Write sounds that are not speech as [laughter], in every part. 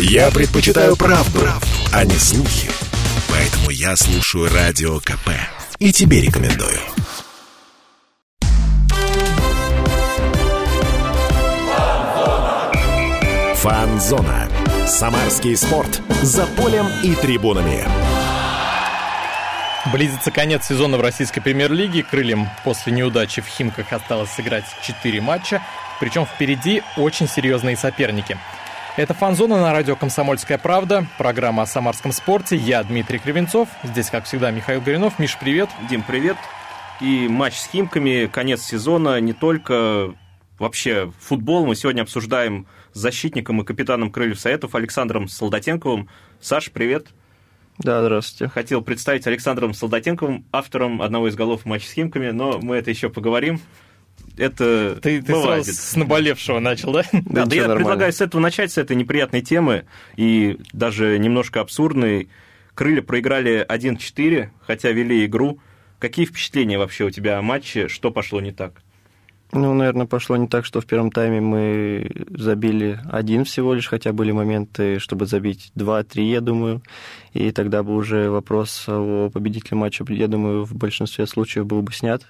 Я предпочитаю правду, правду, а не слухи. Поэтому я слушаю Радио КП. И тебе рекомендую. Фанзона. Самарский спорт. За полем и трибунами. Близится конец сезона в российской премьер-лиге. Крыльям после неудачи в Химках осталось сыграть 4 матча. Причем впереди очень серьезные соперники. Это «Фанзона» на радио «Комсомольская правда», программа о самарском спорте. Я Дмитрий Кривенцов, здесь, как всегда, Михаил Горинов. Миш, привет. Дим, привет. И матч с Химками, конец сезона, не только вообще футбол. Мы сегодня обсуждаем с защитником и капитаном Крыльев Советов Александром Солдатенковым. Саш, привет. Да, здравствуйте. Хотел представить Александром Солдатенковым, автором одного из голов матча с Химками, но мы это еще поговорим. Это ты, ты бывает. сразу с наболевшего начал, да? Да, да я нормально. предлагаю с этого начать, с этой неприятной темы, и даже немножко абсурдной. Крылья проиграли 1-4, хотя вели игру. Какие впечатления вообще у тебя о матче? Что пошло не так? Ну, наверное, пошло не так, что в первом тайме мы забили один всего лишь, хотя были моменты, чтобы забить два-три, я думаю. И тогда бы уже вопрос о победителе матча, я думаю, в большинстве случаев был бы снят.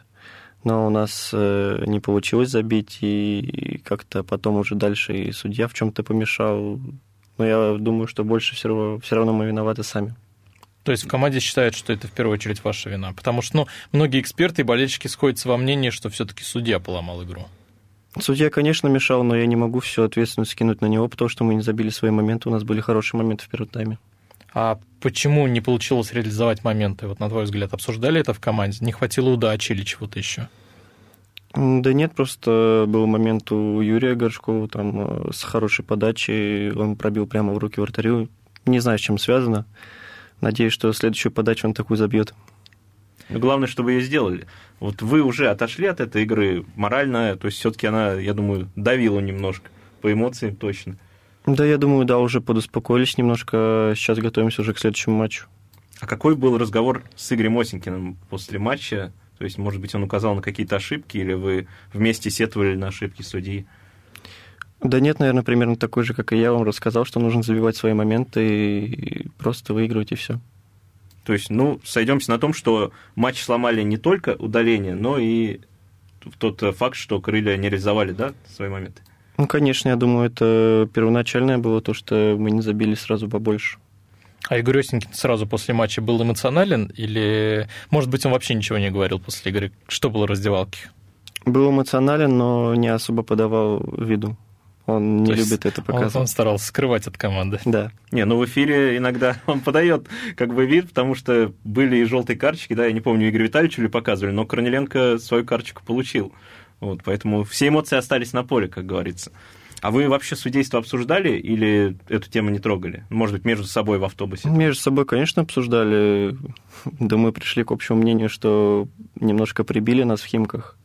Но у нас э, не получилось забить, и как-то потом уже дальше и судья в чем-то помешал. Но я думаю, что больше все равно, все равно мы виноваты сами. То есть в команде считают, что это в первую очередь ваша вина. Потому что ну, многие эксперты и болельщики сходятся во мнении, что все-таки судья поломал игру. Судья, конечно, мешал, но я не могу всю ответственность скинуть на него, потому что мы не забили свои моменты. У нас были хорошие моменты в первом тайме. А почему не получилось реализовать моменты? Вот на твой взгляд, обсуждали это в команде? Не хватило удачи или чего-то еще? Да нет, просто был момент у Юрия Горшкова там э, с хорошей подачей, он пробил прямо в руки вратарю. Не знаю, с чем связано. Надеюсь, что следующую подачу он такую забьет. Но главное, чтобы ее сделали. Вот вы уже отошли от этой игры морально, то есть все-таки она, я думаю, давила немножко по эмоциям точно. Да, я думаю, да, уже подуспокоились немножко. Сейчас готовимся уже к следующему матчу. А какой был разговор с Игорем Осенькиным после матча? То есть, может быть, он указал на какие-то ошибки, или вы вместе сетовали на ошибки судьи? Да нет, наверное, примерно такой же, как и я вам рассказал, что нужно забивать свои моменты и просто выигрывать, и все. То есть, ну, сойдемся на том, что матч сломали не только удаление, но и тот факт, что крылья не реализовали, да, свои моменты? Ну, конечно, я думаю, это первоначальное было то, что мы не забили сразу побольше. А Игорь Осенькин сразу после матча был эмоционален или, может быть, он вообще ничего не говорил после игры? Что было в раздевалке? Был эмоционален, но не особо подавал виду. Он не То любит это показывать. Он, он старался скрывать от команды. Да. Не, ну в эфире иногда [laughs] он подает как бы вид, потому что были и желтые карточки, да, я не помню, Игорь Витальевичу ли показывали, но Корнеленко свою карточку получил. Вот, поэтому все эмоции остались на поле, как говорится. А вы вообще судейство обсуждали или эту тему не трогали? Может быть, между собой в автобусе? Между собой, конечно, обсуждали. Да мы пришли к общему мнению, что немножко прибили нас в Химках.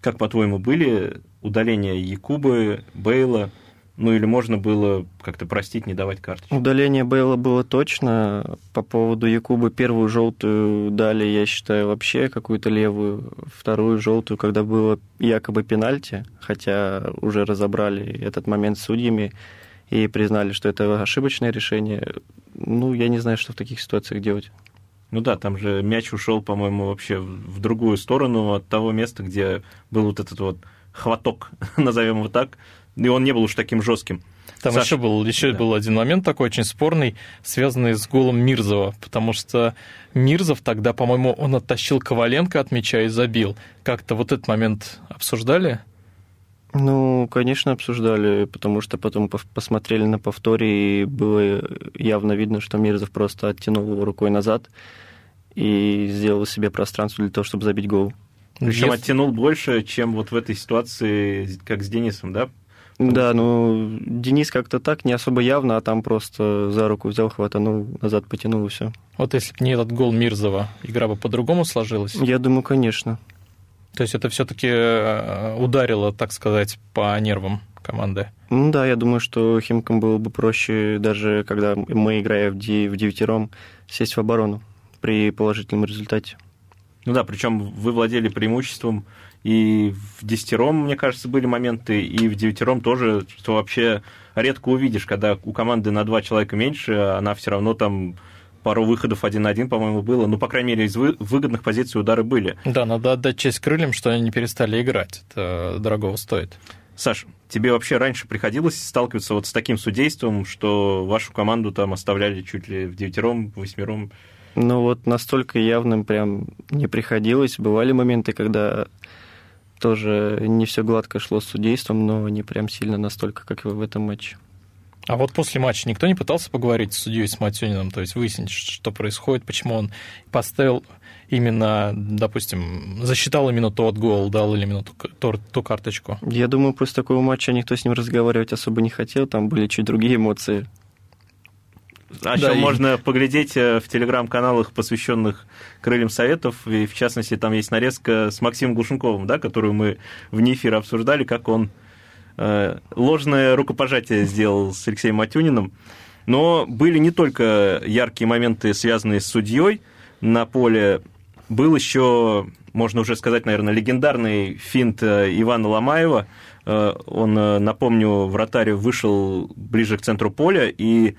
Как, по-твоему, были удаления Якубы, Бейла? Ну или можно было как-то простить, не давать карточку? Удаление Бейла было точно. По поводу Якубы первую желтую дали, я считаю, вообще какую-то левую. Вторую желтую, когда было якобы пенальти, хотя уже разобрали этот момент с судьями и признали, что это ошибочное решение. Ну, я не знаю, что в таких ситуациях делать. Ну да, там же мяч ушел, по-моему, вообще в другую сторону от того места, где был вот этот вот хваток, [laughs] назовем его так, и он не был уж таким жестким. Там Саша, еще был, еще да. был один момент такой очень спорный, связанный с голом Мирзова, потому что Мирзов тогда, по-моему, он оттащил Коваленко от мяча и забил. Как-то вот этот момент обсуждали? Ну, конечно, обсуждали, потому что потом посмотрели на повторе, и было явно видно, что Мирзов просто оттянул его рукой назад и сделал себе пространство для того, чтобы забить гол. Причем Если... оттянул больше, чем вот в этой ситуации, как с Денисом, да? Да, ну, Денис как-то так, не особо явно, а там просто за руку взял, хватанул, назад потянул и все. Вот если бы не этот гол Мирзова, игра бы по-другому сложилась? Я думаю, конечно. То есть это все-таки э, ударило, так сказать, по нервам команды? Ну да, я думаю, что Химкам было бы проще, даже когда мы, играя в, в девятером, сесть в оборону при положительном результате. Ну да, причем вы владели преимуществом и в десятером, мне кажется, были моменты, и в девятером тоже, что вообще редко увидишь, когда у команды на два человека меньше, она все равно там пару выходов один на один, по-моему, было. Ну, по крайней мере, из выгодных позиций удары были. Да, надо отдать честь крыльям, что они не перестали играть. Это дорогого стоит. Саш, тебе вообще раньше приходилось сталкиваться вот с таким судейством, что вашу команду там оставляли чуть ли в девятером, восьмером? Ну вот настолько явным прям не приходилось. Бывали моменты, когда тоже не все гладко шло с судейством, но не прям сильно настолько, как и в этом матче. А вот после матча никто не пытался поговорить с судьей с Матюниным, то есть выяснить, что происходит, почему он поставил именно, допустим, засчитал именно тот гол, дал или именно ту, ту карточку? Я думаю, после такого матча никто с ним разговаривать особо не хотел, там были чуть другие эмоции. Чем да, можно и... поглядеть э, в телеграм-каналах, посвященных крыльям советов. И, в частности, там есть нарезка с Максимом Глушенковым, да, которую мы вне эфира обсуждали, как он э, ложное рукопожатие сделал с Алексеем Матюниным. Но были не только яркие моменты, связанные с судьей на поле. Был еще, можно уже сказать, наверное, легендарный финт э, Ивана Ломаева. Он, напомню, вратарь вышел ближе к центру поля и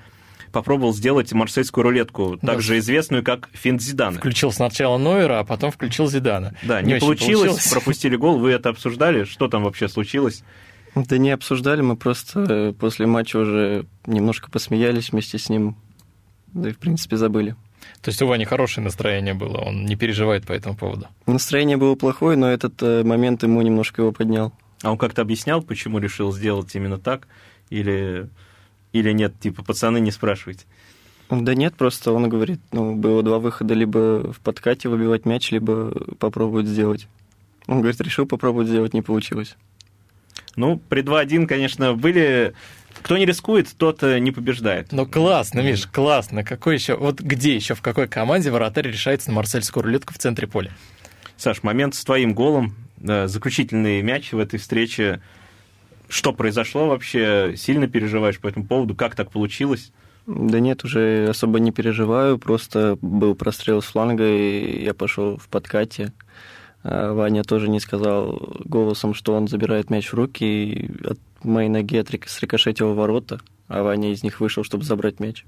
попробовал сделать марсельскую рулетку, да. также известную как финт Зидана. Включил сначала Нойера, а потом включил Зидана. Да, не, не получилось, получилось, пропустили гол, вы это обсуждали, что там вообще случилось? Да не обсуждали, мы просто э, после матча уже немножко посмеялись вместе с ним, да и в принципе забыли. То есть у Вани хорошее настроение было, он не переживает по этому поводу? Настроение было плохое, но этот э, момент ему немножко его поднял. А он как-то объяснял, почему решил сделать именно так? Или или нет, типа, пацаны, не спрашивайте? Да нет, просто он говорит, ну, было два выхода, либо в подкате выбивать мяч, либо попробовать сделать. Он говорит, решил попробовать сделать, не получилось. Ну, при 2-1, конечно, были... Кто не рискует, тот э, не побеждает. Ну, классно, Миш, классно. Какой еще... Вот где еще, в какой команде вратарь решается на марсельскую рулетку в центре поля? Саш, момент с твоим голом, заключительный мяч в этой встрече что произошло вообще? Сильно переживаешь по этому поводу? Как так получилось? Да нет, уже особо не переживаю, просто был прострел с фланга, и я пошел в подкате. А Ваня тоже не сказал голосом, что он забирает мяч в руки, и от моей ноги срикошетил ворота, а Ваня из них вышел, чтобы забрать мяч.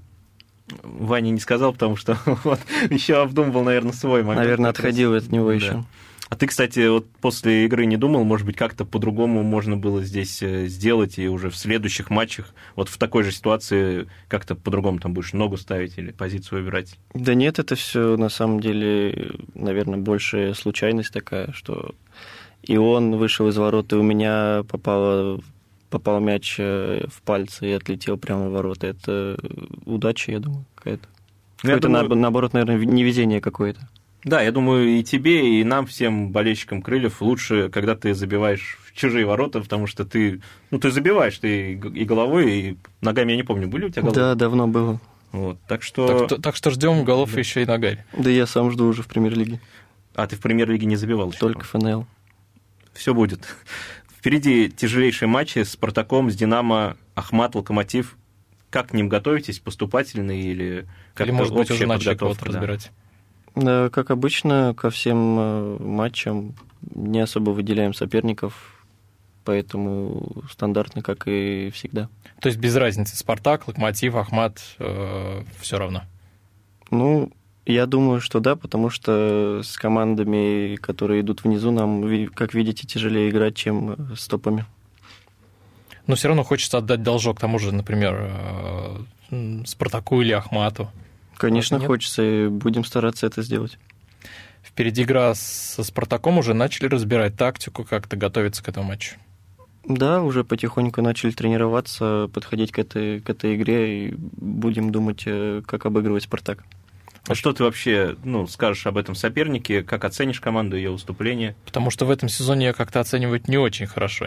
Ваня не сказал, потому что [laughs] вот, еще обдумывал, наверное, свой момент. Наверное, отходил от него да. еще. А ты, кстати, вот после игры не думал, может быть, как-то по-другому можно было здесь э, сделать, и уже в следующих матчах, вот в такой же ситуации, как-то по-другому там будешь ногу ставить или позицию выбирать? Да нет, это все на самом деле, наверное, больше случайность такая, что и он вышел из ворот, и у меня попало, попал мяч э, в пальцы и отлетел прямо в ворота. Это удача, я думаю, какая-то. Ну, Какое-то, думаю... наоборот, наверное, невезение какое-то. Да, я думаю, и тебе, и нам, всем болельщикам крыльев, лучше, когда ты забиваешь в чужие ворота, потому что ты, ну, ты забиваешь, ты и головой, и ногами, я не помню, были у тебя головы? Да, давно было. Вот, так что... Так, так что ждем голов да. еще и ногами. Да я сам жду уже в премьер-лиге. А ты в премьер-лиге не забивал еще? Только ФНЛ. Все будет. Впереди тяжелейшие матчи с Спартаком, с Динамо, Ахмат, Локомотив. Как к ним готовитесь? Поступательные или как-то Или, может быть, уже начали кого-то разбирать? Как обычно, ко всем э, матчам не особо выделяем соперников, поэтому стандартно, как и всегда. То есть без разницы, Спартак, Локомотив, Ахмат, э, все равно? Ну, я думаю, что да, потому что с командами, которые идут внизу, нам, как видите, тяжелее играть, чем с топами. Но все равно хочется отдать должок тому же, например, э, Спартаку или Ахмату. Конечно, Нет? хочется, и будем стараться это сделать. Впереди игра со Спартаком, уже начали разбирать тактику, как-то готовиться к этому матчу. Да, уже потихоньку начали тренироваться, подходить к этой, к этой игре и будем думать, э, как обыгрывать Спартак. А что ты вообще ну, скажешь об этом сопернике? Как оценишь команду, ее выступление? Потому что в этом сезоне я как-то оценивать не очень хорошо.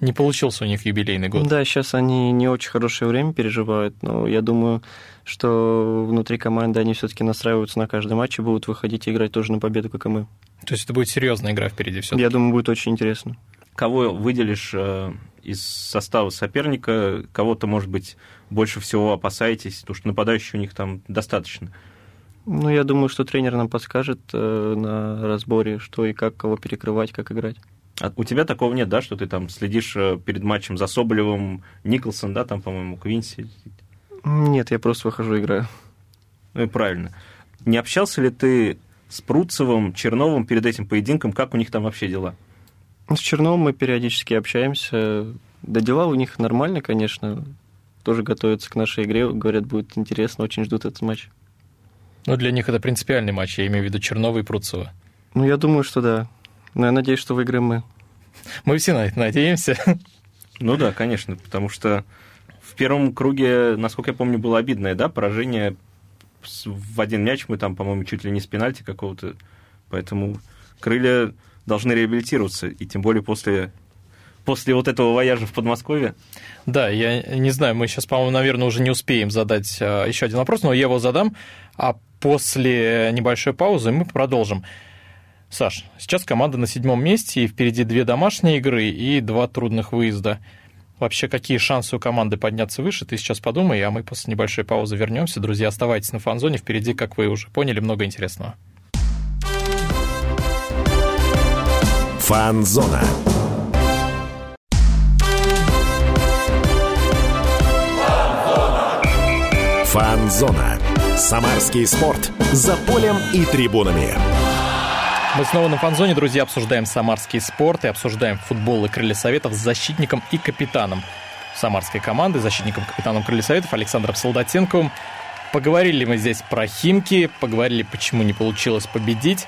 Не получился у них юбилейный год. Да, сейчас они не очень хорошее время переживают, но я думаю, что внутри команды они все-таки настраиваются на каждый матч и будут выходить и играть тоже на победу, как и мы. То есть это будет серьезная игра впереди все Я думаю, будет очень интересно. Кого выделишь э, из состава соперника? Кого-то, может быть, больше всего опасаетесь? Потому что нападающих у них там достаточно. Ну, я думаю, что тренер нам подскажет э, на разборе, что и как, кого перекрывать, как играть. А у тебя такого нет, да, что ты там следишь э, перед матчем за Соболевым, Николсон, да, там, по-моему, Квинси? Нет, я просто выхожу играю. Ну и правильно. Не общался ли ты с Пруцевым, Черновым перед этим поединком? Как у них там вообще дела? С Черновым мы периодически общаемся. Да дела у них нормально, конечно. Тоже готовятся к нашей игре. Говорят, будет интересно, очень ждут этот матч. Ну, для них это принципиальный матч, я имею в виду Чернова и Пруцева. Ну, я думаю, что да. Но я надеюсь, что выиграем мы. Мы все на это надеемся. Ну да, конечно, потому что первом круге, насколько я помню, было обидное, да, поражение в один мяч мы там, по-моему, чуть ли не с пенальти какого-то. Поэтому крылья должны реабилитироваться, и тем более после после вот этого вояжа в Подмосковье? Да, я не знаю, мы сейчас, по-моему, наверное, уже не успеем задать а, еще один вопрос, но я его задам, а после небольшой паузы мы продолжим. Саш, сейчас команда на седьмом месте, и впереди две домашние игры и два трудных выезда. Вообще, какие шансы у команды подняться выше, ты сейчас подумай, а мы после небольшой паузы вернемся. Друзья, оставайтесь на фанзоне, впереди, как вы уже поняли, много интересного. Фанзона. Фанзона. Самарский спорт. За полем и трибунами. Мы снова на фанзоне, друзья, обсуждаем самарский спорт и обсуждаем футбол и крылья советов с защитником и капитаном самарской команды, защитником капитаном крылья советов Александром Солдатенковым. Поговорили мы здесь про Химки, поговорили, почему не получилось победить.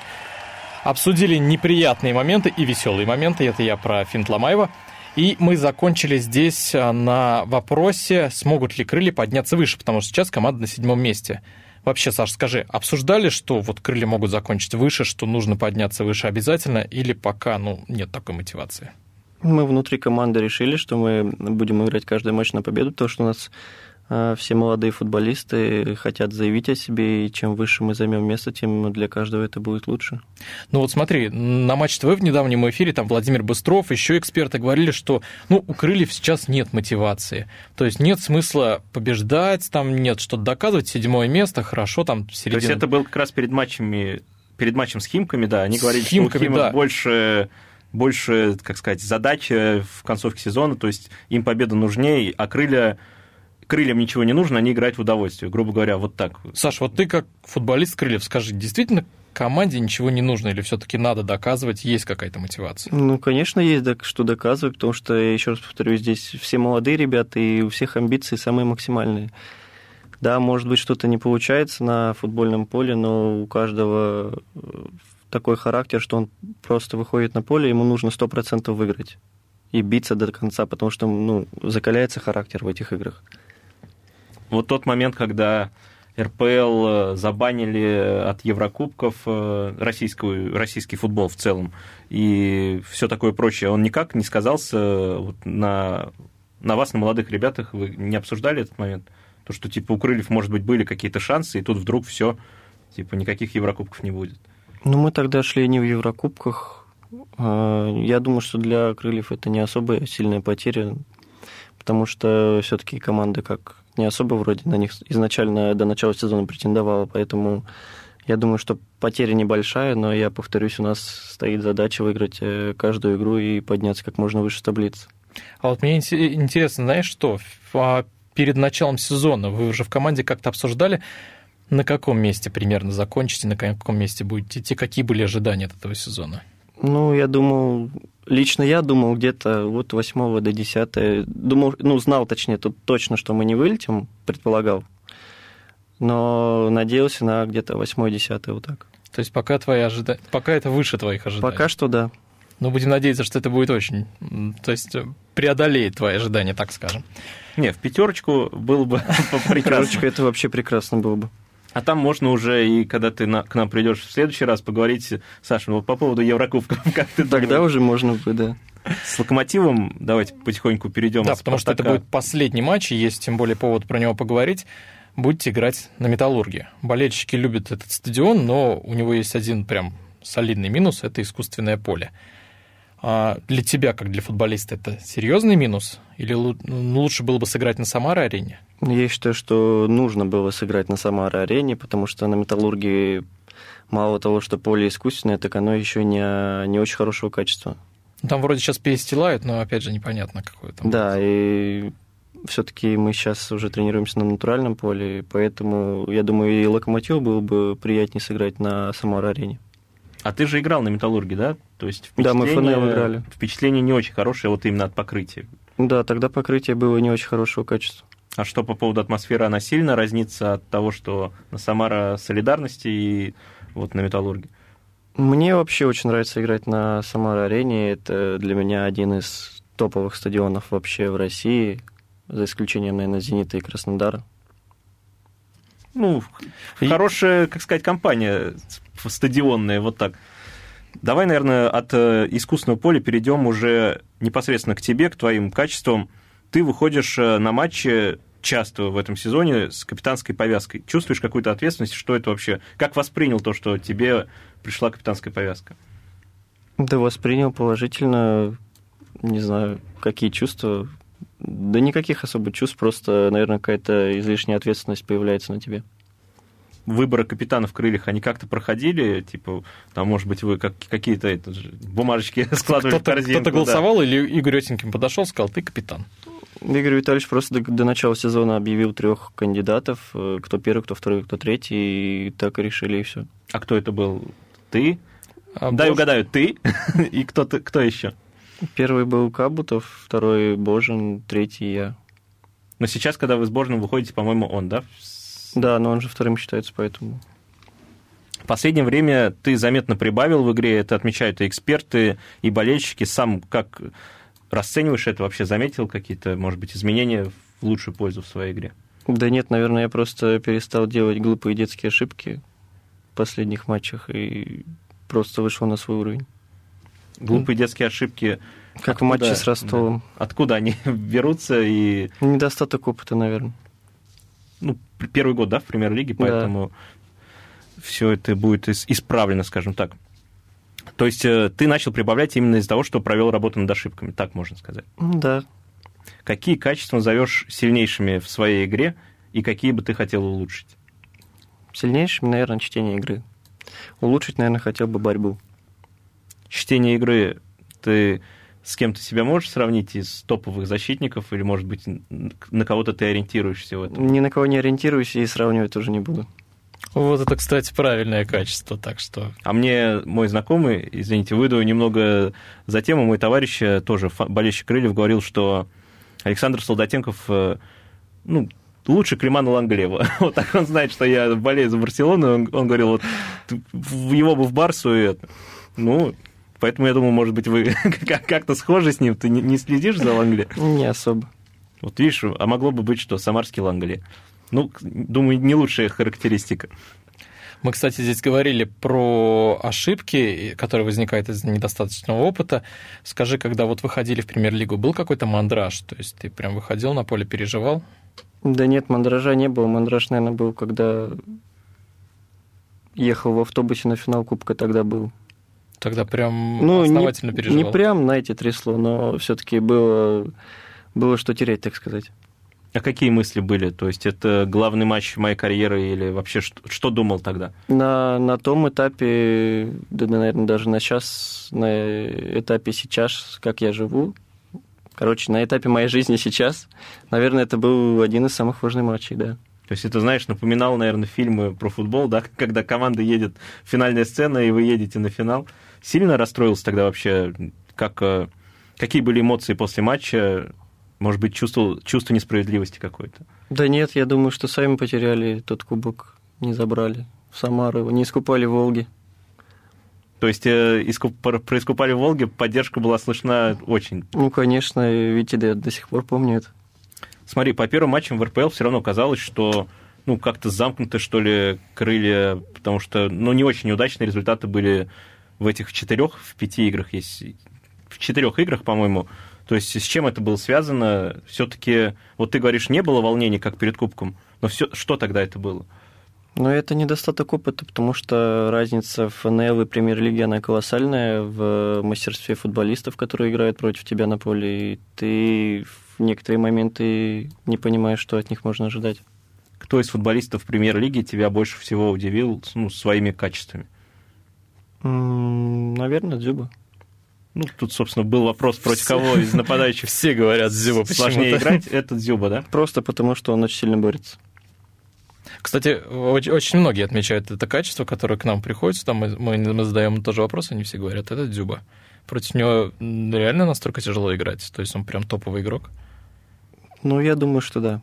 Обсудили неприятные моменты и веселые моменты. Это я про Финт Ломаева. И мы закончили здесь а, на вопросе, смогут ли крылья подняться выше, потому что сейчас команда на седьмом месте. Вообще, Саш, скажи, обсуждали, что вот крылья могут закончить выше, что нужно подняться выше обязательно, или пока ну, нет такой мотивации? Мы внутри команды решили, что мы будем играть каждый матч на победу, потому что у нас все молодые футболисты хотят заявить о себе, и чем выше мы займем место, тем для каждого это будет лучше. Ну вот смотри, на Матч ТВ в недавнем эфире там Владимир Быстров, еще эксперты говорили, что ну, у Крыльев сейчас нет мотивации. То есть нет смысла побеждать, там нет что-то доказывать, седьмое место, хорошо, там середина. То есть это был как раз перед матчами, перед матчем с Химками, да, они говорили, Химками, что у Химок да. больше больше, как сказать, задача в концовке сезона, то есть им победа нужнее, а крылья крыльям ничего не нужно, они играют в удовольствие, грубо говоря, вот так. Саш, вот ты как футболист крыльев, скажи, действительно команде ничего не нужно или все-таки надо доказывать, есть какая-то мотивация? Ну, конечно, есть что доказывать, потому что, я еще раз повторю, здесь все молодые ребята, и у всех амбиции самые максимальные. Да, может быть, что-то не получается на футбольном поле, но у каждого э, такой характер, что он просто выходит на поле, ему нужно 100% выиграть и биться до конца, потому что ну, закаляется характер в этих играх вот тот момент, когда РПЛ э, забанили от Еврокубков э, российскую, российский футбол в целом и все такое прочее, он никак не сказался э, вот на, на вас, на молодых ребятах, вы не обсуждали этот момент? То, что типа у Крыльев, может быть, были какие-то шансы, и тут вдруг все, типа никаких Еврокубков не будет. Ну, мы тогда шли не в Еврокубках. А, я думаю, что для Крыльев это не особо сильная потеря, потому что все-таки команды как не особо вроде на них изначально до начала сезона претендовала, поэтому я думаю, что потеря небольшая, но я повторюсь, у нас стоит задача выиграть э, каждую игру и подняться как можно выше таблицы. А вот мне интересно, знаешь что, а перед началом сезона вы уже в команде как-то обсуждали, на каком месте примерно закончите, на каком месте будете идти, какие были ожидания от этого сезона? Ну, я думал, лично я думал где-то вот 8 до 10. Думал, ну, знал точнее, тут точно, что мы не вылетим, предполагал. Но надеялся на где-то 8-10 вот так. То есть пока твои ожидания, пока это выше твоих ожиданий? Пока что да. Ну, будем надеяться, что это будет очень... То есть преодолеет твои ожидания, так скажем. Не, в пятерочку было бы [laughs] [laughs] прекрасно. Это вообще прекрасно было бы. А там можно уже, и когда ты на, к нам придешь в следующий раз, поговорить, Саша, ну, вот по поводу Еврокубков, [laughs] как ты Тогда уже можно будет, да. С Локомотивом давайте потихоньку перейдем. Да, потому что это будет последний матч, и есть тем более повод про него поговорить. Будете играть на Металлурге. Болельщики любят этот стадион, но у него есть один прям солидный минус – это искусственное поле. А для тебя, как для футболиста, это серьезный минус? Или ну, лучше было бы сыграть на Самара-арене? Я считаю, что нужно было сыграть на Самара-арене, потому что на Металлурге мало того, что поле искусственное, так оно еще не, не очень хорошего качества. Там вроде сейчас перестилают, но опять же непонятно, какое там. Да, и все-таки мы сейчас уже тренируемся на натуральном поле, поэтому, я думаю, и Локомотиву было бы приятнее сыграть на Самара-арене. А ты же играл на Металлурге, да? То есть Да, мы ФНЛ играли. Впечатление не очень хорошее вот именно от покрытия. Да, тогда покрытие было не очень хорошего качества. А что по поводу атмосферы, она сильно разнится от того, что на Самара Солидарности и вот на Металлурге? Мне вообще очень нравится играть на Самара-арене. Это для меня один из топовых стадионов вообще в России, за исключением, наверное, «Зенита» и Краснодара. Ну, И- хорошая, как сказать, компания с- стадионная, вот так. Давай, наверное, от э, искусственного поля перейдем уже непосредственно к тебе, к твоим качествам. Ты выходишь э, на матчи часто в этом сезоне с капитанской повязкой. Чувствуешь какую-то ответственность? Что это вообще? Как воспринял то, что тебе пришла капитанская повязка? Да воспринял положительно, не знаю, какие чувства. Да никаких особо чувств, просто, наверное, какая-то излишняя ответственность появляется на тебе. Выборы капитана в крыльях, они как-то проходили? Типа, там, может быть, вы как, какие-то это, же, бумажечки складывали в Кто-то, корзинку? кто-то да. голосовал или Игорь Отенькин подошел, сказал, ты капитан. Игорь Витальевич просто до, до начала сезона объявил трех кандидатов, э, кто первый, кто второй, кто третий, и так и решили, и все. А кто это был? Ты? А Дай Бош- угадаю, ты? [laughs] И кто, ты, кто еще? Первый был Кабутов, второй Божин, третий я. Но сейчас, когда вы сборным выходите, по-моему, он, да? Да, но он же вторым считается, поэтому... В последнее время ты заметно прибавил в игре, это отмечают и эксперты, и болельщики. Сам как расцениваешь это вообще? Заметил какие-то, может быть, изменения в лучшую пользу в своей игре? Да нет, наверное, я просто перестал делать глупые детские ошибки в последних матчах и просто вышел на свой уровень. Глупые детские ошибки, Как Откуда? в матче с Ростовом. откуда они [laughs] берутся? И Недостаток опыта, наверное. Ну, первый год, да, в премьер-лиге, Да. поэтому все это будет ис- исправлено, скажем так. То есть э, ты начал прибавлять именно из-за того, что провел работу над ошибками, так можно сказать. Да. Какие качества назовешь сильнейшими в своей игре и какие бы ты хотел улучшить? Сильнейшим, наверное, чтение игры. Улучшить, наверное, хотел бы борьбу. Чтение игры ты с кем-то себя можешь сравнить из топовых защитников или, может быть, на кого-то ты ориентируешься в этом? Ни на кого не ориентируюсь и сравнивать тоже не буду. Вот это, кстати, правильное качество, так что... А мне мой знакомый, извините, выйду немного за тему, мой товарищ, э, тоже болельщик Крыльев, говорил, что Александр Солдатенков, э, ну, лучше Климана Ланглева. [laughs] Вот так он знает, что я болею за Барселону, он, он говорил, вот его бы в Барсу, и это. ну, поэтому я думаю, может быть, вы [laughs] как- как-то схожи с ним, ты не- следишь за Лангле? Не особо. Вот видишь, а могло бы быть что, самарский Лангле. Ну, думаю, не лучшая характеристика. Мы, кстати, здесь говорили про ошибки, которые возникают из-за недостаточного опыта. Скажи, когда вот выходили в премьер-лигу, был какой-то мандраж? То есть ты прям выходил на поле, переживал? Да нет, мандража не было. Мандраж, наверное, был, когда ехал в автобусе на финал Кубка, тогда был. Тогда прям Ну, основательно не, переживал? не прям, знаете, трясло, но все-таки было, было что терять, так сказать. А какие мысли были? То есть это главный матч моей карьеры или вообще что, что думал тогда? На, на том этапе, да, наверное, даже на сейчас, на этапе сейчас, как я живу, короче, на этапе моей жизни сейчас, наверное, это был один из самых важных матчей, да. То есть это, знаешь, напоминал, наверное, фильмы про футбол, да, [laughs] когда команда едет, финальная сцена, и вы едете на финал. Сильно расстроился тогда вообще? Как, э, какие были эмоции после матча? Может быть, чувствовал чувство несправедливости какое-то? Да нет, я думаю, что сами потеряли тот кубок, не забрали в Самару, не искупали Волги. То есть э, искуп- про про искупали в Волге поддержка была слышна очень. Ну, конечно, видите, да, я до сих пор помню это. Смотри, по первым матчам в РПЛ все равно казалось, что ну, как-то замкнуты, что ли, крылья, потому что, ну, не очень удачные результаты были в этих четырех, в пяти играх есть, в четырех играх, по-моему. То есть с чем это было связано? Все-таки, вот ты говоришь, не было волнений, как перед Кубком, но все, что тогда это было? Но это недостаток опыта, потому что разница в ФНЛ и премьер-лиге, она колоссальная в мастерстве футболистов, которые играют против тебя на поле, и ты в некоторые моменты не понимаешь, что от них можно ожидать. Кто из футболистов премьер-лиги тебя больше всего удивил ну, своими качествами? Наверное, Дзюба. Ну, тут, собственно, был вопрос, против кого из нападающих Все говорят Дзюба сложнее играть. Это Дзюба, да? Просто потому, что он очень сильно борется. Кстати, очень, многие отмечают это качество, которое к нам приходит. Там мы, мы, мы задаем тоже вопрос, они все говорят, это Дзюба. Против него реально настолько тяжело играть? То есть он прям топовый игрок? Ну, я думаю, что да.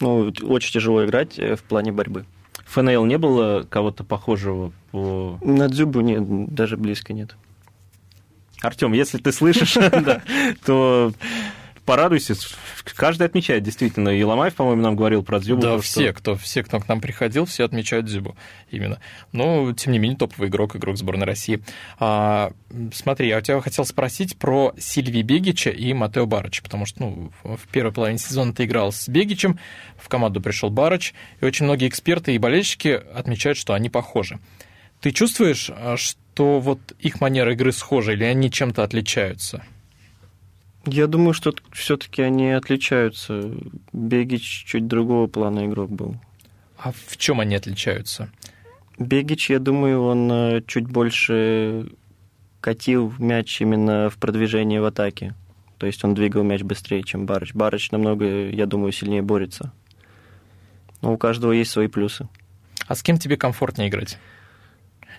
Ну, очень тяжело играть э, в плане борьбы. ФНЛ не было кого-то похожего по... На Дзюбу нет, даже близко нет. Артем, если ты слышишь, [laughs] то порадуйся. Каждый отмечает, действительно. И Ломаев, по-моему, нам говорил про Дзюбу. Да, все, кто, все, кто к нам приходил, все отмечают Дзюбу именно. Но, тем не менее, топовый игрок, игрок сборной России. А, смотри, я у тебя хотел спросить про Сильви Бегича и Матео Барыча, потому что ну, в первой половине сезона ты играл с Бегичем, в команду пришел Барыч, и очень многие эксперты и болельщики отмечают, что они похожи. Ты чувствуешь, а, что вот их манера игры схожа, или они чем-то отличаются? Я думаю, что все-таки они отличаются. Бегич чуть другого плана игрок был. А в чем они отличаются? Бегич, я думаю, он э, чуть больше катил мяч именно в продвижении в атаке. То есть он двигал мяч быстрее, чем Барыч. Барыч намного, я думаю, сильнее борется. Но у каждого есть свои плюсы. А с кем тебе комфортнее играть?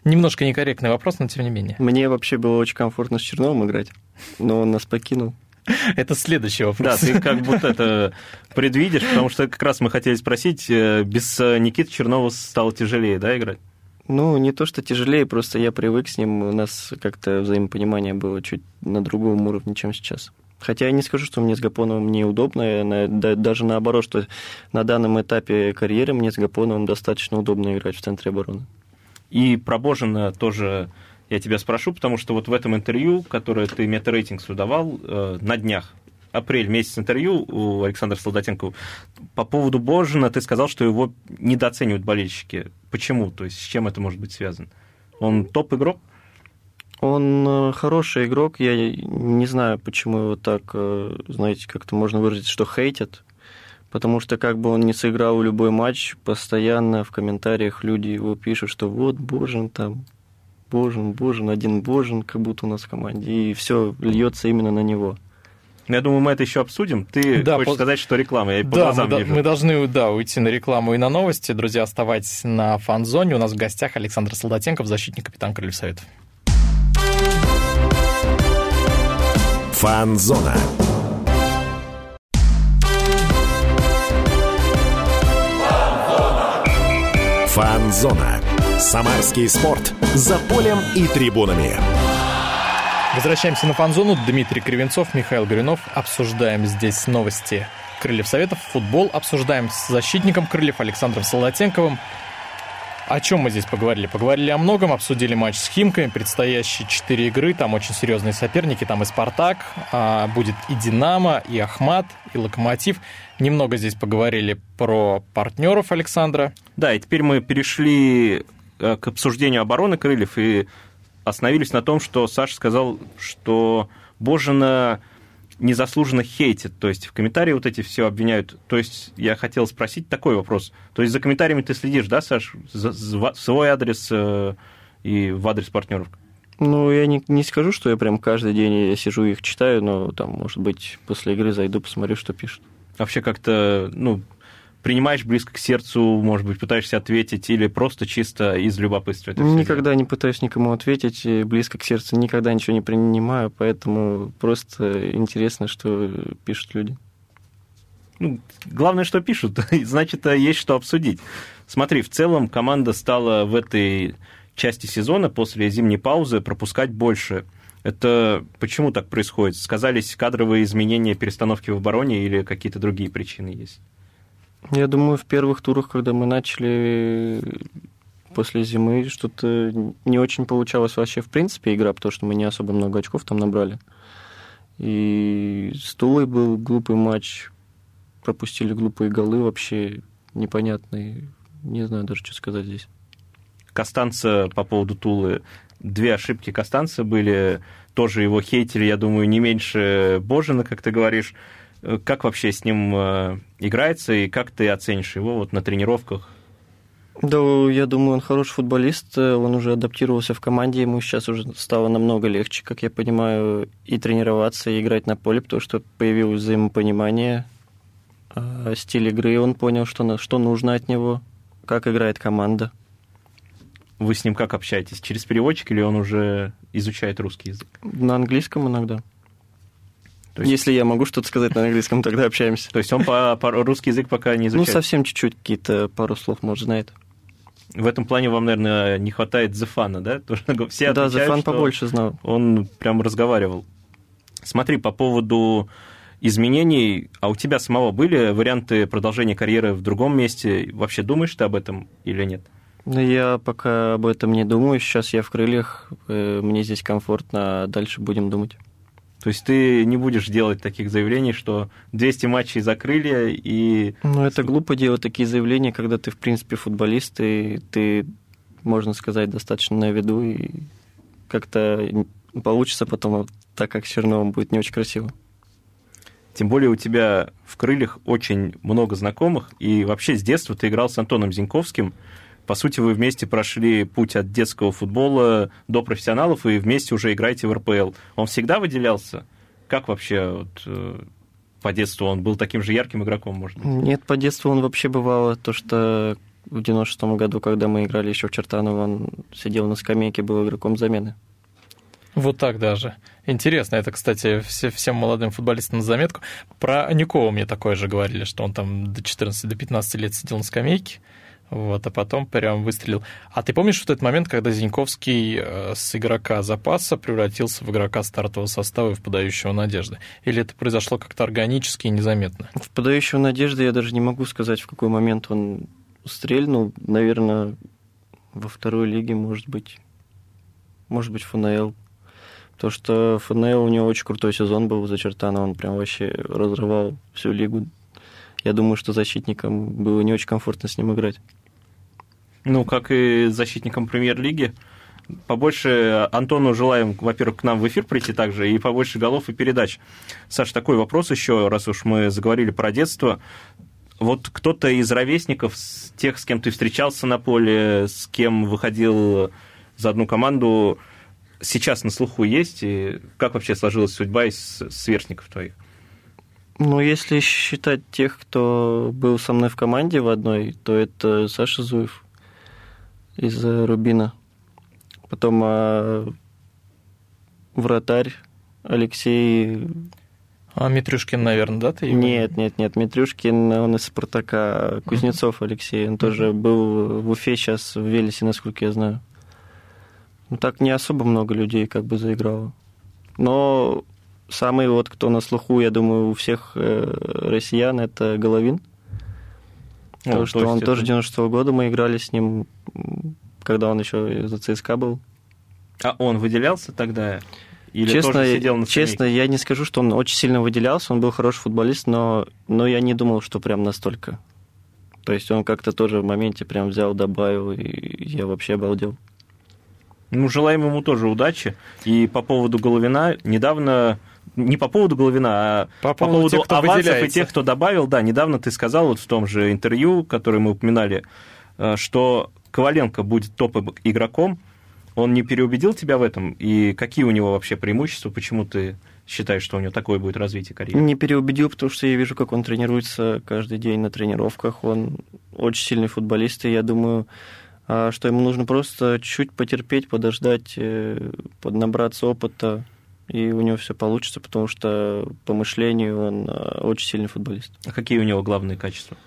Немножко некорректный вопрос, но тем не менее. Мне вообще было очень комфортно с Черновым играть, но он нас покинул. [laughs] Это следующий вопрос. Да, ты как будто это предвидишь, потому что как раз мы хотели спросить, э, без э, Никиты Чернова стало тяжелее, да, играть? Ну, не то, что тяжелее, просто я привык с ним, у нас как-то взаимопонимание было чуть на другом уровне, чем сейчас. Хотя я не скажу, что мне с Гапоновым неудобно, даже наоборот, что на данном этапе карьеры мне с Гапоновым достаточно удобно играть в центре обороны. И про Божина тоже я тебя спрошу, потому что вот в этом интервью, которое ты мета-рейтингсу давал э, на днях, апрель месяц интервью у Александра Солдатенко, по поводу Божина ты сказал, что его недооценивают болельщики. Почему? То есть с чем это может быть связано? Он топ-игрок? Он э, хороший игрок. Я не знаю, почему его так, э, знаете, как-то можно выразить, что хейтят. Потому что как бы он не сыграл любой матч, постоянно в комментариях люди его пишут, что вот Божин там Божин, Божин, один Божин, как будто у нас в команде, и все льется именно на него. Я думаю, мы это еще обсудим. Ты да, хочешь по... сказать, что реклама? Я да, по мы, мы должны да, уйти на рекламу и на новости. Друзья, оставайтесь на фан-зоне. У нас в гостях Александр Солдатенков, защитник капитан Крыльев Совет. Фан-зона. Фан-зона. Самарский спорт. За полем и трибунами. Возвращаемся на фан-зону. Дмитрий Кривенцов, Михаил Горюнов. Обсуждаем здесь новости Крыльев Советов, футбол. Обсуждаем с защитником Крыльев Александром Солодатенковым. О чем мы здесь поговорили? Поговорили о многом, обсудили матч с Химками, предстоящие четыре игры, там очень серьезные соперники, там и Спартак, а будет и Динамо, и Ахмат, и Локомотив. Немного здесь поговорили про партнеров Александра. Да, и теперь мы перешли к обсуждению обороны крыльев и остановились на том, что Саша сказал, что Божина незаслуженно хейтит. То есть в комментарии вот эти все обвиняют. То есть я хотел спросить такой вопрос. То есть за комментариями ты следишь, да, Саш? За, за свой адрес э, и в адрес партнеров? Ну, я не, не скажу, что я прям каждый день я сижу и их читаю, но там, может быть, после игры зайду, посмотрю, что пишут. Вообще как-то, ну, принимаешь близко к сердцу, может быть, пытаешься ответить, или просто чисто из любопытства? никогда делать? не пытаюсь никому ответить, близко к сердцу никогда ничего не принимаю, поэтому просто интересно, что пишут люди. Ну, главное, что пишут, [laughs] значит, есть что обсудить. Смотри, в целом команда стала в этой части сезона после зимней паузы пропускать больше это почему так происходит? Сказались кадровые изменения, перестановки в обороне или какие-то другие причины есть? Я думаю, в первых турах, когда мы начали после зимы, что-то не очень получалось вообще в принципе игра, потому что мы не особо много очков там набрали. И с Тулой был глупый матч, пропустили глупые голы вообще непонятные. Не знаю даже, что сказать здесь. Костанца по поводу Тулы две ошибки Костанца были, тоже его хейтили, я думаю, не меньше Божина, как ты говоришь. Как вообще с ним э, играется и как ты оценишь его вот на тренировках? Да, я думаю, он хороший футболист, он уже адаптировался в команде, ему сейчас уже стало намного легче, как я понимаю, и тренироваться, и играть на поле, потому что появилось взаимопонимание, а, стиль игры, он понял, что, что нужно от него, как играет команда. Вы с ним как общаетесь? Через переводчик или он уже изучает русский язык? На английском иногда. То есть... Если я могу что-то сказать на английском, тогда общаемся. То есть он по, по русский язык пока не изучает? Ну, совсем чуть-чуть, какие-то пару слов, может, знает. В этом плане вам, наверное, не хватает Зефана, да? [laughs] Все да, Зефан побольше знал. Он прям разговаривал. Смотри, по поводу изменений, а у тебя самого были варианты продолжения карьеры в другом месте? Вообще думаешь ты об этом или нет? Ну, я пока об этом не думаю. Сейчас я в крыльях, э, мне здесь комфортно, а дальше будем думать. То есть ты не будешь делать таких заявлений, что 200 матчей закрыли и... Ну, это глупо делать такие заявления, когда ты, в принципе, футболист, и ты, можно сказать, достаточно на виду, и как-то получится потом, так как с Черновым будет не очень красиво. Тем более у тебя в крыльях очень много знакомых, и вообще с детства ты играл с Антоном Зиньковским, по сути, вы вместе прошли путь от детского футбола до профессионалов и вместе уже играете в РПЛ. Он всегда выделялся? Как вообще вот, э, по детству он был таким же ярким игроком, может быть? Нет, по детству он вообще бывало то, что в 96 году, когда мы играли еще в Чертаново, он сидел на скамейке, был игроком замены. Вот так даже. Интересно, это, кстати, все, всем молодым футболистам на заметку. Про Никова мне такое же говорили, что он там до 14-15 до 15 лет сидел на скамейке, вот, а потом прям выстрелил. А ты помнишь вот этот момент, когда Зиньковский э, с игрока запаса превратился в игрока стартового состава и в подающего надежды? Или это произошло как-то органически и незаметно? В подающего надежды я даже не могу сказать, в какой момент он стрельнул. Наверное, во второй лиге, может быть. Может быть, ФНЛ. То, что ФНЛ у него очень крутой сезон был за Чертана, он прям вообще разрывал всю лигу. Я думаю, что защитникам было не очень комфортно с ним играть. Ну, как и защитникам премьер-лиги. Побольше Антону желаем, во-первых, к нам в эфир прийти также, и побольше голов и передач. Саш, такой вопрос еще, раз уж мы заговорили про детство. Вот кто-то из ровесников, тех, с кем ты встречался на поле, с кем выходил за одну команду, сейчас на слуху есть? И как вообще сложилась судьба из сверстников твоих? Ну, если считать тех, кто был со мной в команде в одной, то это Саша Зуев из Рубина. Потом а, вратарь Алексей... А Митрюшкин, наверное, да, ты? Его? Нет, нет, нет, Митрюшкин, он из Спартака. Кузнецов Алексей, он тоже был в Уфе сейчас, в Велесе, насколько я знаю. Ну, так не особо много людей как бы заиграло. Но самый вот, кто на слуху, я думаю, у всех э, россиян, это Головин. Потому что он это... тоже 96 -го года, мы играли с ним, когда он еще за ЦСКА был. А он выделялся тогда? Или честно, сидел на честно, я не скажу, что он очень сильно выделялся, он был хороший футболист, но, но я не думал, что прям настолько. То есть он как-то тоже в моменте прям взял, добавил, и я вообще обалдел. Ну, желаем ему тоже удачи. И по поводу Головина, недавно не по поводу Головина, а по, по поводу, тех, авансов и тех, кто добавил. Да, недавно ты сказал вот в том же интервью, которое мы упоминали, э, что Коваленко будет топ-игроком. Он не переубедил тебя в этом? И какие у него вообще преимущества? Почему ты считаешь, что у него такое будет развитие карьеры? Не переубедил, потому что я вижу, как он тренируется каждый день на тренировках. Он очень сильный футболист, и я думаю, а, что ему нужно просто чуть потерпеть, подождать, э, поднабраться опыта, и у него все получится, потому что по мышлению он э, очень сильный футболист. А какие у него главные качества?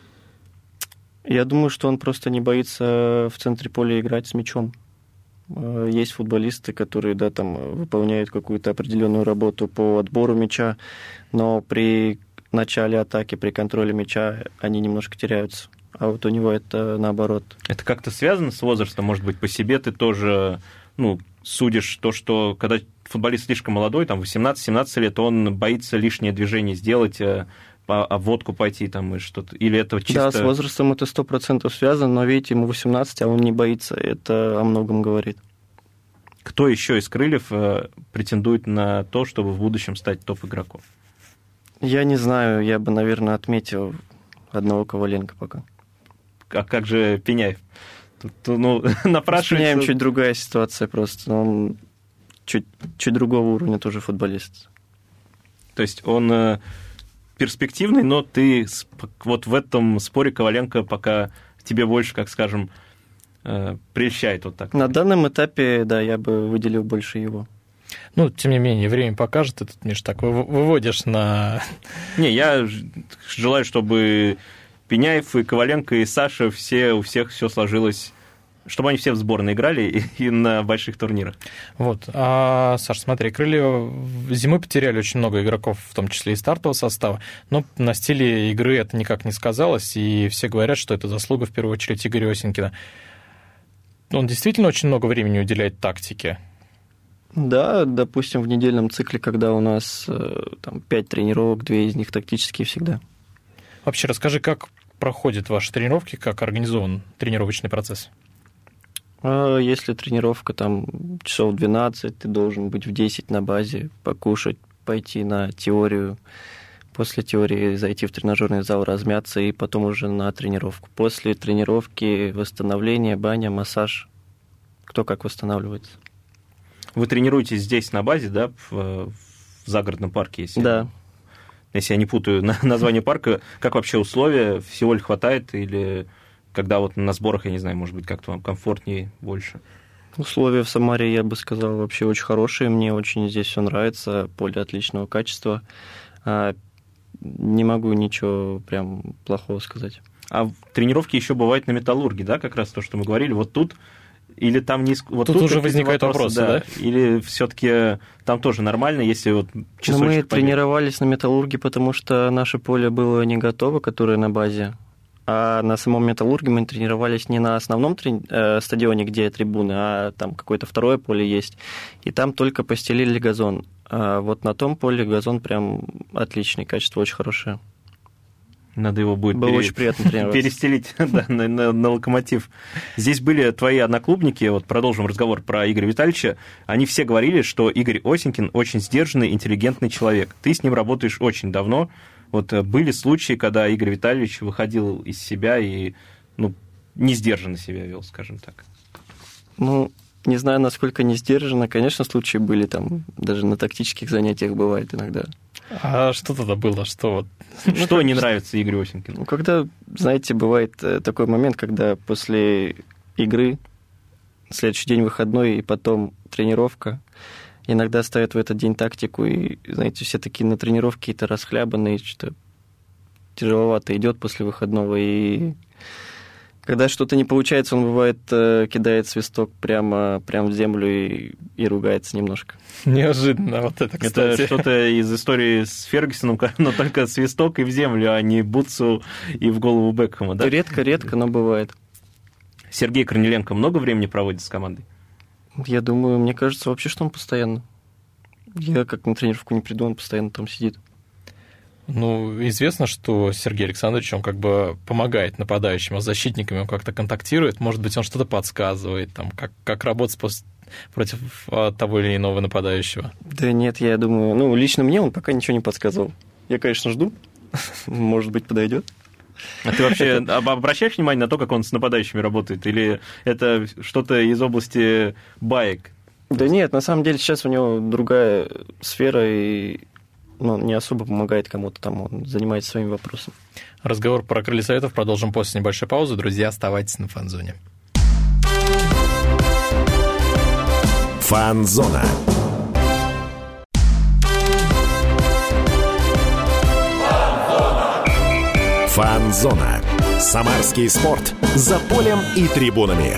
Я думаю, что он просто не боится в центре поля играть с мячом. Э, есть футболисты, которые да, там, выполняют какую-то определенную работу по отбору мяча, но при начале атаки, при контроле мяча они немножко теряются. А вот у него это наоборот. Это как-то связано с возрастом? Может быть, по себе ты тоже ну, судишь то, что когда футболист слишком молодой, там 18-17 лет, он боится лишнее движение сделать, э, а водку пойти там и что-то? Или это чисто... Да, с возрастом это сто процентов связано, но видите, ему 18, а он не боится. Это о многом говорит. Кто еще из крыльев э, претендует на то, чтобы в будущем стать топ-игроком? Я не знаю, я бы, наверное, отметил одного Коваленко пока. А как же Пеняев? Тут, ну, [laughs] напрашивается... С Пеняем чуть другая ситуация просто. Он чуть, чуть другого уровня тоже футболист. То есть он э, перспективный, но ты вот в этом споре Коваленко пока тебе больше, как скажем, э, прельщает вот так. На данном этапе, да, я бы выделил больше его. Ну, тем не менее, время покажет, ты тут, Миш, так выводишь на... [laughs] Не, я желаю, чтобы Пеняев и Коваленко и Саша, все, у всех все сложилось чтобы они все в сборной играли и, и на больших турнирах. Вот. А, Саш, смотри, крылья зимой потеряли очень много игроков, в том числе и стартового состава, но на стиле игры это никак не сказалось, и все говорят, что это заслуга в первую очередь Игоря Осенькина. Он действительно очень много времени уделяет тактике. Да, допустим, в недельном цикле, когда у нас э, там пять тренировок, две из них тактические всегда. Вообще расскажи, как проходят ваши тренировки, как организован тренировочный процесс? А если тренировка там часов 12, ты должен быть в 10 на базе, покушать, пойти на теорию, после теории зайти в тренажерный зал, размяться и потом уже на тренировку. После тренировки восстановление, баня, массаж. Кто как восстанавливается. Вы тренируетесь здесь на базе, да, в, в загородном парке, если да. Если я не путаю [laughs] название парка, как вообще условия? Всего ли хватает или когда вот на сборах, я не знаю, может быть, как-то вам комфортнее больше? Условия в Самаре, я бы сказал, вообще очень хорошие. Мне очень здесь все нравится, поле отличного качества. А, не могу ничего прям плохого сказать. А тренировки еще бывают на металлурге, да, как раз то, что мы говорили. Вот тут или там не вот тут, тут уже возникают вопросы, вопросы да? да? Или все-таки там тоже нормально, если вот часочек Мы побег... тренировались на металлурге, потому что наше поле было не готово, которое на базе. А на самом металлурге мы тренировались не на основном трени... э, стадионе, где трибуны, а там какое-то второе поле есть. И там только постелили газон. А вот на том поле газон прям отличный, качество очень хорошее. Надо его будет Было пере... очень приятно перестелить [laughs] да, на, на, на локомотив. Здесь были твои одноклубники, вот продолжим разговор про Игоря Витальевича. Они все говорили, что Игорь Осенькин очень сдержанный, интеллигентный человек. Ты с ним работаешь очень давно. Вот э, были случаи, когда Игорь Витальевич выходил из себя и ну, не сдержанно себя вел, скажем так. Ну, не знаю, насколько не сдержанно. Конечно, случаи были там, даже на тактических занятиях бывает иногда. А что тогда было? Что вот? Ну, что не нравится Игорю Осенькину? Ну, когда, знаете, бывает э, такой момент, когда после игры следующий день выходной и потом тренировка, иногда ставят в этот день тактику, и, знаете, все такие на тренировке какие-то расхлябанные, что тяжеловато идет после выходного, и когда что-то не получается, он бывает э, кидает свисток прямо, прямо в землю и, и ругается немножко. Неожиданно вот это, кстати. Это что-то из истории с Фергюсоном, [laughs] но только свисток и в землю, а не Бутсу и в голову Бекхэма, да? Редко-редко, но бывает. Сергей Корнеленко много времени проводит с командой? Я думаю, мне кажется вообще, что он постоянно. Я как на тренировку не приду, он постоянно там сидит. Ну, известно, что Сергей Александрович, он как бы помогает нападающим, а с защитниками он как-то контактирует. Может быть, он что-то подсказывает, там, как, как работать после, против а, того или иного нападающего. Да нет, я думаю, ну, лично мне он пока ничего не подсказывал. Я, конечно, жду. [laughs] Может быть, подойдет. А ты вообще обращаешь внимание на то, как он с нападающими работает? Или это что-то из области баек? Да нет, на самом деле сейчас у него другая сфера, и ну, не особо помогает кому-то там, он занимается своими вопросами. Разговор про крылья советов продолжим после небольшой паузы. Друзья, оставайтесь на фанзоне. Фанзона. Фанзона. Самарский спорт. За полем и трибунами.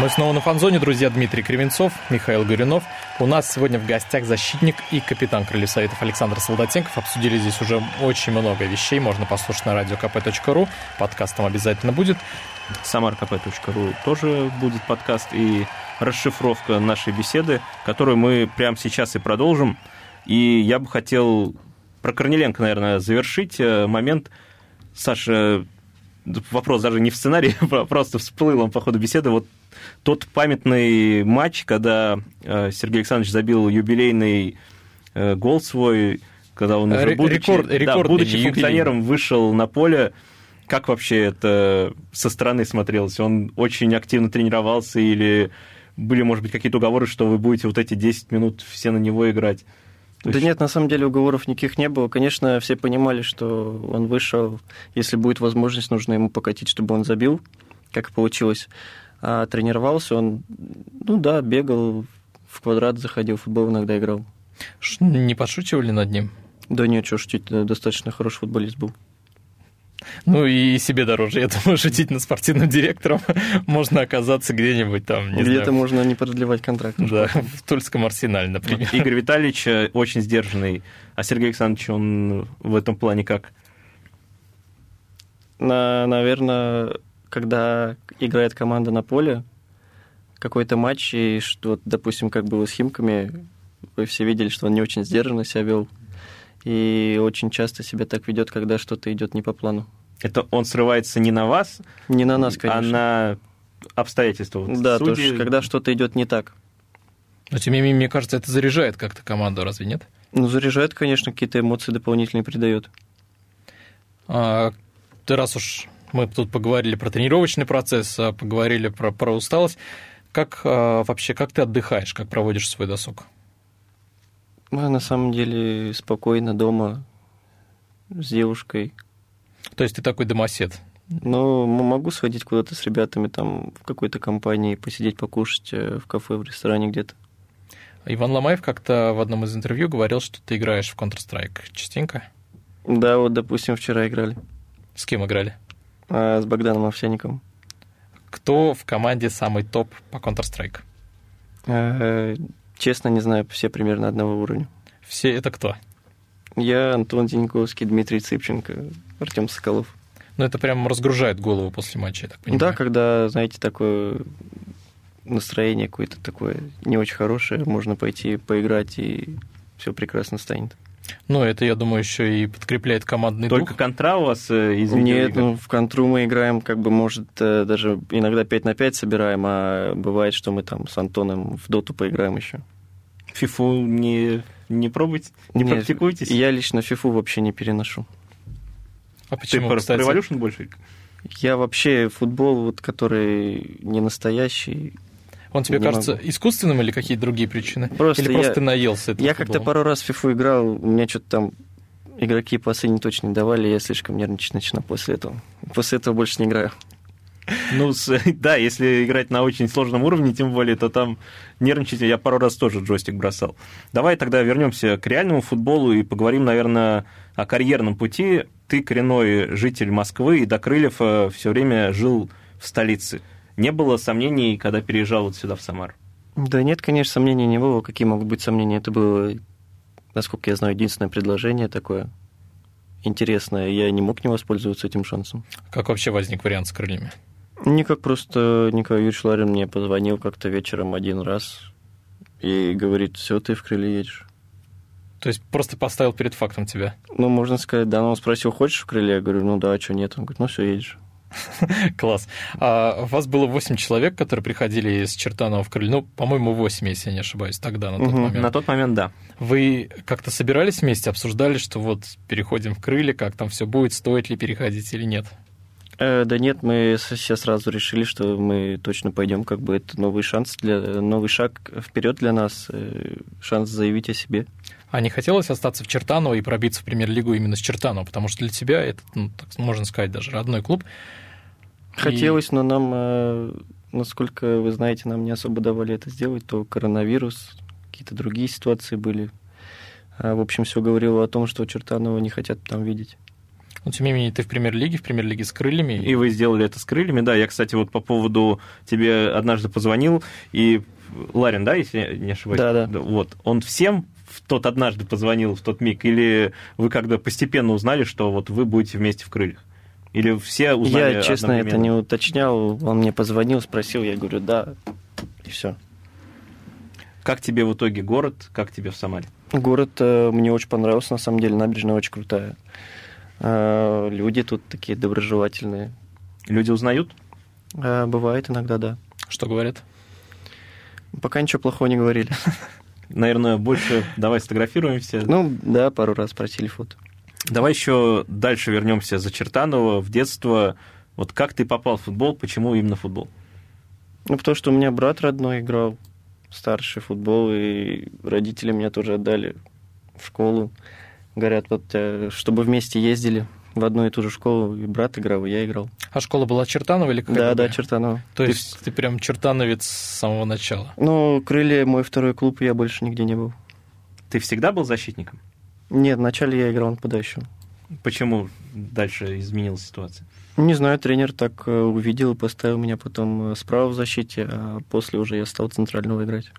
Мы снова на фанзоне, друзья. Дмитрий Кривенцов, Михаил Горюнов. У нас сегодня в гостях защитник и капитан Крыльев Советов Александр Солдатенков. Обсудили здесь уже очень много вещей. Можно послушать на радиокп.ру. Подкаст там обязательно будет. Самаркп.ру тоже будет подкаст и расшифровка нашей беседы, которую мы прямо сейчас и продолжим. И я бы хотел про Корнеленко, наверное, завершить э, момент. Саша, вопрос даже не в сценарии, [laughs] а просто всплыл он по ходу беседы. Вот тот памятный матч, когда э, Сергей Александрович забил юбилейный э, гол свой, когда он уже, будучи, Рекорд, да, будучи функционером, вышел на поле, Как вообще это со стороны смотрелось? Он очень активно тренировался или были, может быть, какие-то уговоры, что вы будете вот эти 10 минут все на него играть? То да есть... нет, на самом деле уговоров никаких не было. Конечно, все понимали, что он вышел, если будет возможность, нужно ему покатить, чтобы он забил, как получилось. А тренировался он, ну да, бегал, в квадрат заходил, в футбол иногда играл. Не подшучивали над ним? Да нет, что шутить, достаточно хороший футболист был. Ну и себе дороже. Я думаю, [laughs] шутить над спортивным директором [laughs] можно оказаться где-нибудь там, не Где-то можно не продлевать контракт. Да, в Тульском арсенале, например. Игорь [laughs] Витальевич э, очень сдержанный, а Сергей Александрович, он в этом плане как? На, наверное, когда играет команда на поле, какой-то матч, и что, допустим, как было с Химками, вы все видели, что он не очень сдержанно себя вел и очень часто себя так ведет, когда что-то идет не по плану. Это он срывается не на вас, не на нас, а конечно, а на обстоятельства. Вот да, судьи... то есть, когда что-то идет не так. Но тем не менее, мне кажется, это заряжает как-то команду, разве нет? Ну, заряжает, конечно, какие-то эмоции дополнительные придает. А, ты раз уж мы тут поговорили про тренировочный процесс, а поговорили про, про усталость, как а, вообще, как ты отдыхаешь, как проводишь свой досуг? Мы на самом деле спокойно дома с девушкой. То есть ты такой домосед? Ну, могу сходить куда-то с ребятами там в какой-то компании, посидеть, покушать э, в кафе, в ресторане где-то. Иван Ломаев как-то в одном из интервью говорил, что ты играешь в Counter-Strike частенько. Да, вот, допустим, вчера играли. С кем играли? А, с Богданом Овсяниковым. Кто в команде самый топ по Counter-Strike? Честно, не знаю, все примерно одного уровня. Все это кто? Я, Антон Деньковский, Дмитрий Цыпченко, Артем Соколов. Ну, это прям разгружает голову после матча, я так понимаю. Да, когда, знаете, такое настроение какое-то такое не очень хорошее, можно пойти поиграть, и все прекрасно станет. Ну, это, я думаю, еще и подкрепляет командный Только дух. контра у вас э, из Нет, ну, в контру мы играем, как бы, может, э, даже иногда 5 на 5 собираем, а бывает, что мы там с Антоном в доту поиграем еще. Фифу не, не пробуйте, не Нет, практикуйтесь? Я лично фифу вообще не переношу. А почему, Ты кстати? Revolution больше? Я вообще футбол, вот, который не настоящий, он тебе не кажется могу. искусственным или какие-то другие причины? Просто или я, просто ты наелся Я как-то пару раз в фифу играл, у меня что-то там игроки пасы не точно не давали, я слишком нервничать начинал после этого. После этого больше не играю. Ну, [laughs] да, если играть на очень сложном уровне, тем более, то там нервничать я пару раз тоже джойстик бросал. Давай тогда вернемся к реальному футболу и поговорим, наверное, о карьерном пути. Ты коренной житель Москвы и до Крыльев э, все время жил в столице. Не было сомнений, когда переезжал вот сюда, в Самар? Да нет, конечно, сомнений не было. Какие могут быть сомнения? Это было, насколько я знаю, единственное предложение такое интересное. Я не мог не воспользоваться этим шансом. Как вообще возник вариант с крыльями? Никак, просто Николай Юрьевич Ларин мне позвонил как-то вечером один раз и говорит, все, ты в крылья едешь. То есть просто поставил перед фактом тебя? Ну, можно сказать, да. Но он спросил, хочешь в крылья? Я говорю, ну да, а что нет? Он говорит, ну все, едешь. [laughs] Класс. А у вас было 8 человек, которые приходили из Чертанова в Крылья. Ну, по-моему, 8, если я не ошибаюсь, тогда, на тот угу, момент. На тот момент, да. Вы как-то собирались вместе, обсуждали, что вот переходим в Крылья, как там все будет, стоит ли переходить или нет? Э, да нет, мы все сразу решили, что мы точно пойдем, как бы это новый шанс для новый шаг вперед для нас, э, шанс заявить о себе. А не хотелось остаться в Чертаново и пробиться в премьер-лигу именно с Чертанова, потому что для тебя это, ну, так можно сказать, даже родной клуб. Хотелось, и... но нам, э, насколько вы знаете, нам не особо давали это сделать, то коронавирус, какие-то другие ситуации были. А, в общем, все говорило о том, что Чертанова не хотят там видеть. Но, тем не менее, ты в премьер-лиге, в премьер-лиге с крыльями. И вы сделали это с крыльями, да. Я, кстати, вот по поводу тебе однажды позвонил, и Ларин, да, если я не ошибаюсь? Да, да. Вот, он всем в тот однажды позвонил, в тот миг, или вы когда постепенно узнали, что вот вы будете вместе в крыльях? Или все узнали Я, честно, это не уточнял. Он мне позвонил, спросил, я говорю, да, и все. Как тебе в итоге город, как тебе в Самаре? Город э, мне очень понравился, на самом деле, набережная очень крутая. Э, люди тут такие доброжелательные. Люди узнают? Э, бывает иногда, да. Что говорят? Пока ничего плохого не говорили. Наверное, больше давай сфотографируемся. Ну, да, пару раз просили фото. Давай еще дальше вернемся за Чертанова в детство. Вот как ты попал в футбол, почему именно футбол? Ну, потому что у меня брат родной играл старший футбол, и родители меня тоже отдали в школу. Говорят, вот э, чтобы вместе ездили в одну и ту же школу, и брат играл, и я играл. А школа была Чертанова или какая Да, да, Чертанова. То есть ты прям чертановец с самого начала? Ну, крылья мой второй клуб, я больше нигде не был. Ты всегда был защитником? Нет, вначале я играл нападающим. Почему дальше изменилась ситуация? Не знаю, тренер так э, увидел и поставил меня потом э, справа в защите, а после уже я стал центрального играть.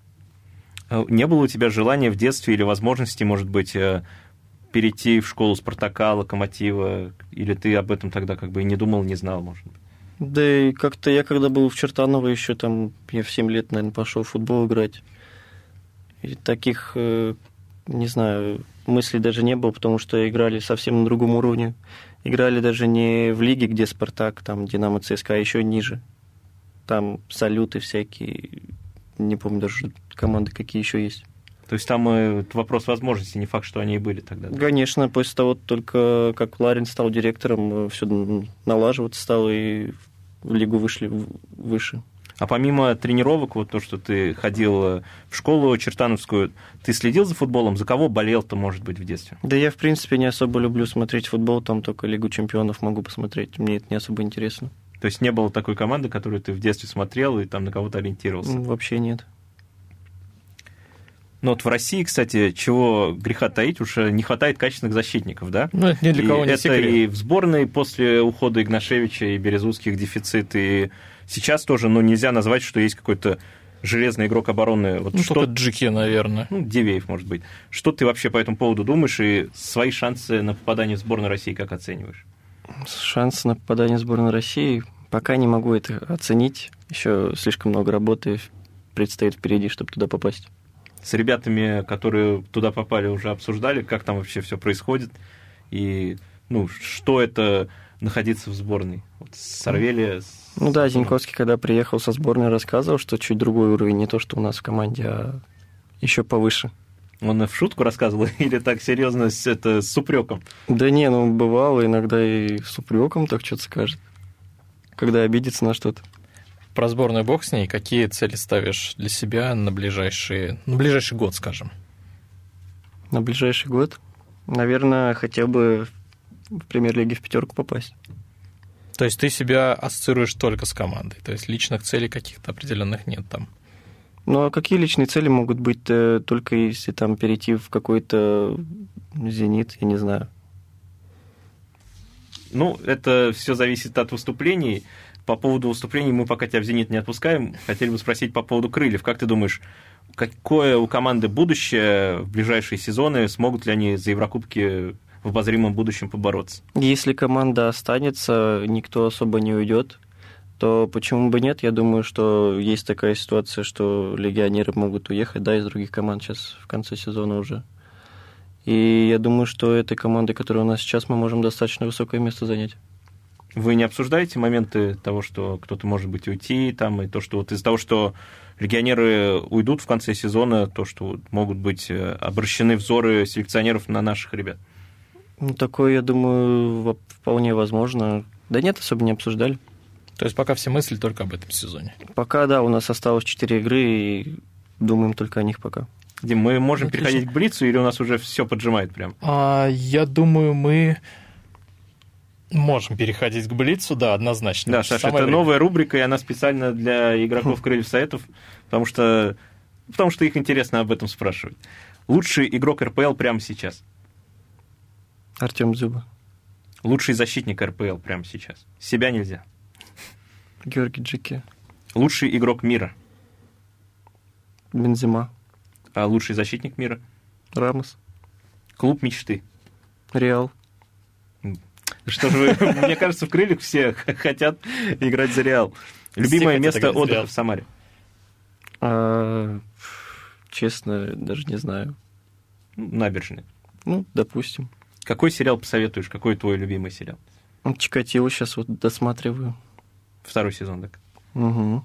А Не было у тебя желания в детстве или возможности, может быть, э, перейти в школу Спартака, Локомотива, или ты об этом тогда как бы и не думал, не знал, может быть? Да и как-то я когда был в Чертаново еще там, я в 7 лет, наверное, пошел в футбол играть. И таких, не знаю, мыслей даже не было, потому что играли совсем на другом уровне. Играли даже не в лиге, где Спартак, там Динамо ЦСКА, а еще ниже. Там салюты всякие, не помню даже команды какие еще есть. То есть там э, вопрос возможностей, не факт, что они и были тогда. да? Конечно, после того, только как Ларин стал директором, все налаживаться стало, и в лигу вышли выше. А помимо тренировок, вот то, что ты ходил э, в школу чертановскую, ты следил за футболом? За кого болел-то, может быть, в детстве? Да я, в принципе, не особо люблю смотреть футбол, там только Лигу чемпионов могу посмотреть, мне это не особо интересно. То есть не было такой команды, которую ты в детстве смотрел и там на кого-то ориентировался? Вообще нет. Ну вот в России, кстати, чего греха таить, уж э, не хватает качественных защитников, да? Ну, это ни для И кого не это секрет. и в сборной после ухода Игнашевича и Березутских дефицит, и сейчас тоже, ну, нельзя назвать, что есть какой-то железный игрок обороны. Вот Ну, что, только Джики, наверное. ну, Дивеев, может быть. Что ты вообще по этому поводу думаешь и свои шансы на попадание в сборную России как оцениваешь? Шанс на попадание в сборную России пока не могу это оценить. Еще слишком много работы предстоит впереди, чтобы туда попасть. С ребятами, которые туда попали, уже обсуждали, как там вообще все происходит, и ну, что это находиться в сборной? Вот Сорвели... с- Ну да, Зиньковский, когда приехал со сборной, рассказывал, что чуть другой уровень, не то, что у нас в команде, а еще повыше. Он в шутку рассказывал [laughs] или так серьезно с, это, с упреком? Да не, ну бывало иногда и с упреком так что-то скажет, когда обидится на что-то. Про сборную бог с ней. Какие цели ставишь для себя на ближайшие, на ближайший год, скажем? На ближайший год, наверное, хотя бы в премьер-лиге в пятерку попасть. То есть ты себя ассоциируешь только с командой. То есть личных целей каких-то определенных нет там. Ну а какие личные цели могут быть э, только если там перейти в какой-то зенит, я не знаю. Ну, это все зависит от выступлений. По поводу выступлений мы пока тебя в «Зенит» не отпускаем. Хотели бы спросить по поводу крыльев. Как ты думаешь, какое у команды будущее в ближайшие сезоны? Смогут ли они за Еврокубки в обозримом будущем побороться? Если команда останется, никто особо не уйдет, то почему бы нет? Я думаю, что есть такая ситуация, что легионеры могут уехать, да, из других команд сейчас в конце сезона уже. И я думаю, что этой командой, которая у нас сейчас, мы можем достаточно высокое место занять. Вы не обсуждаете моменты того, что кто-то может быть уйти, там, и то, что вот из-за того, что легионеры уйдут в конце сезона, то, что могут быть э, обращены взоры селекционеров на наших ребят? Ну, такое, я думаю, вполне возможно. Да нет, особо не обсуждали. То есть пока все мысли только об этом сезоне. Пока, да, у нас осталось 4 игры, и думаем только о них пока. Дим, мы можем Отлично. переходить к Блицу, или у нас уже все поджимает прям? А, я думаю, мы можем переходить к Блицу, да, однозначно. Да, Саша, это время. новая рубрика, и она специально для игроков [laughs] Крыльев Советов, потому что, потому что их интересно об этом спрашивать. Лучший игрок РПЛ прямо сейчас. Артем Зуба, Лучший защитник РПЛ прямо сейчас. Себя нельзя. Георгий Джики, Лучший игрок мира. Бензима, А лучший защитник мира. Рамос, Клуб мечты. Реал. Что же вы, [laughs] мне кажется, в крыльях все хотят играть за Реал. Любимое место отдыха в Самаре. А, честно, даже не знаю. Набережная. Ну, допустим. Какой сериал посоветуешь? Какой твой любимый сериал? Ну, Чикатило сейчас вот досматриваю. Второй сезон, так. Угу.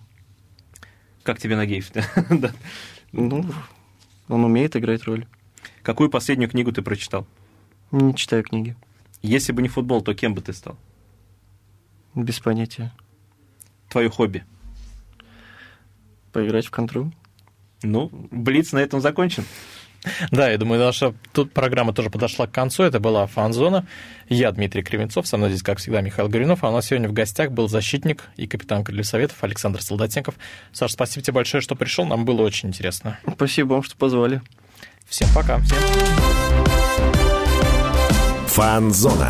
Как тебе Нагиев? [laughs] Да. Ну, он умеет играть роль. Какую последнюю книгу ты прочитал? Не читаю книги. Если бы не футбол, то кем бы ты стал? Без понятия. Твое хобби? Поиграть в контру. Ну, Блиц на этом закончен. [laughs] Да, я думаю, наша тут программа тоже подошла к концу. Это была «Фан-зона». Я Дмитрий Кривенцов, со мной здесь, как всегда, Михаил Горюнов. А у нас сегодня в гостях был защитник и капитан Крыльев Советов Александр Солдатенков. Саша, спасибо тебе большое, что пришел. Нам было очень интересно. Спасибо вам, что позвали. Всем пока. Всем. Фан-зона.